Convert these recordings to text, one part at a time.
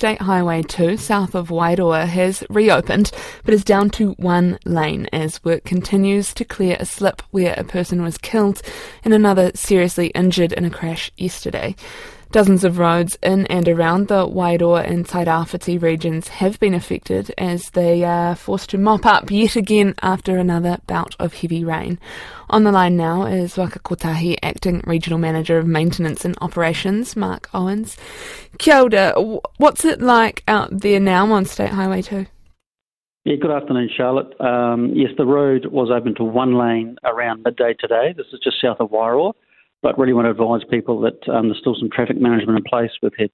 State Highway 2 south of Wairoa has reopened but is down to one lane as work continues to clear a slip where a person was killed and another seriously injured in a crash yesterday. Dozens of roads in and around the Wairoa and Tairāwhiti regions have been affected as they are forced to mop up yet again after another bout of heavy rain. On the line now is Waka Kotahi Acting Regional Manager of Maintenance and Operations, Mark Owens. Kia ora, what's it like out there now on State Highway 2? Yeah, good afternoon, Charlotte. Um, yes, the road was open to one lane around midday today. This is just south of Wairoa but really want to advise people that um, there's still some traffic management in place. We've had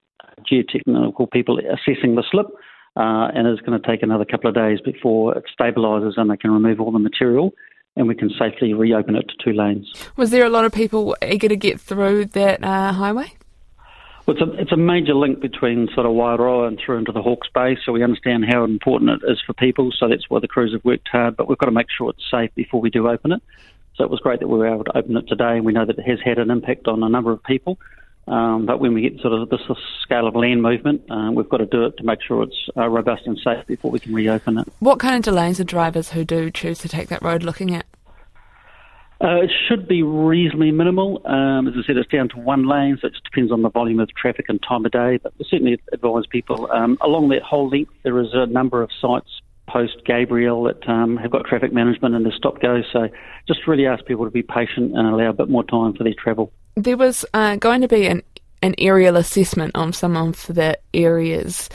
geotechnical people assessing the slip, uh, and it's going to take another couple of days before it stabilises and they can remove all the material and we can safely reopen it to two lanes. Was there a lot of people eager to get through that uh, highway? Well, it's a, it's a major link between sort of Wairoa and through into the Hawke's Bay, so we understand how important it is for people, so that's why the crews have worked hard, but we've got to make sure it's safe before we do open it. So it was great that we were able to open it today, and we know that it has had an impact on a number of people. Um, but when we get sort of this scale of land movement, uh, we've got to do it to make sure it's uh, robust and safe before we can reopen it. What kind of delays are drivers who do choose to take that road looking at? Uh, it should be reasonably minimal. Um, as I said, it's down to one lane, so it just depends on the volume of traffic and time of day. But we certainly advise people um, along that whole length. There is a number of sites post Gabriel that um, have got traffic management and the stop go. So just really ask people to be patient and allow a bit more time for their travel. There was uh, going to be an, an aerial assessment on some of the areas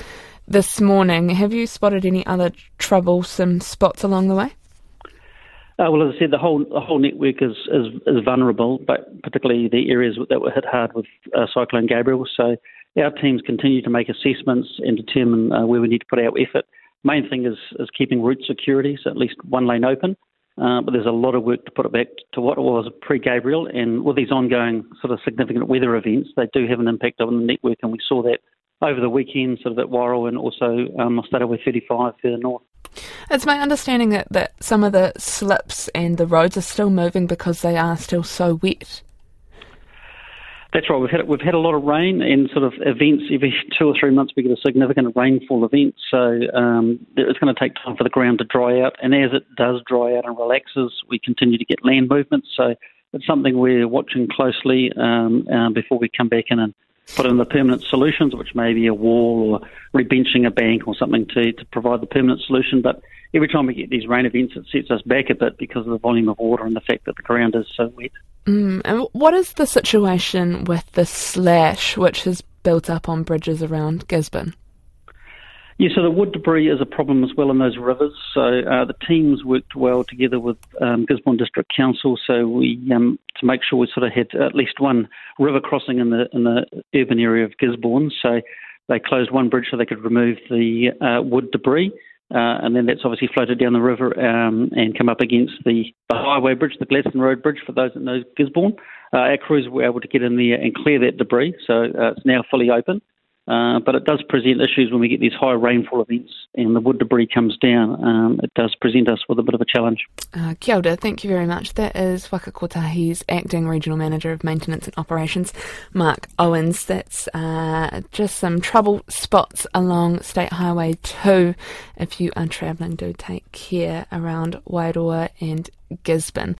this morning. Have you spotted any other troublesome spots along the way? Uh, well, as I said, the whole the whole network is, is, is vulnerable, but particularly the areas that were hit hard with uh, Cyclone Gabriel. So our teams continue to make assessments and determine uh, where we need to put our effort. Main thing is, is keeping route security, so at least one lane open. Uh, but there's a lot of work to put it back to what it was pre Gabriel. And with these ongoing sort of significant weather events, they do have an impact on the network. And we saw that over the weekend, sort of at Wairoa and also um, Way 35 further north. It's my understanding that, that some of the slips and the roads are still moving because they are still so wet. That's right. We've had we've had a lot of rain and sort of events every two or three months. We get a significant rainfall event, so um, it's going to take time for the ground to dry out. And as it does dry out and relaxes, we continue to get land movement. So it's something we're watching closely um, uh, before we come back in and put in the permanent solutions, which may be a wall or rebenching a bank or something to to provide the permanent solution. But every time we get these rain events, it sets us back a bit because of the volume of water and the fact that the ground is so wet. Mm, and what is the situation with the slash which has built up on bridges around Gisborne? Yeah, so the wood debris is a problem as well in those rivers. So uh, the teams worked well together with um, Gisborne District Council. So we um, to make sure we sort of had at least one river crossing in the in the urban area of Gisborne. So they closed one bridge so they could remove the uh, wood debris. Uh, and then that's obviously floated down the river um, and come up against the, the highway bridge, the Gladstone Road Bridge, for those that know Gisborne. Uh, our crews were able to get in there and clear that debris, so uh, it's now fully open. Uh, but it does present issues when we get these high rainfall events and the wood debris comes down. Um, it does present us with a bit of a challenge. Uh, kia ora, thank you very much. That is Waka Kotahi's Acting Regional Manager of Maintenance and Operations, Mark Owens. That's uh, just some trouble spots along State Highway 2. If you are travelling, do take care around Wairoa and Gisborne.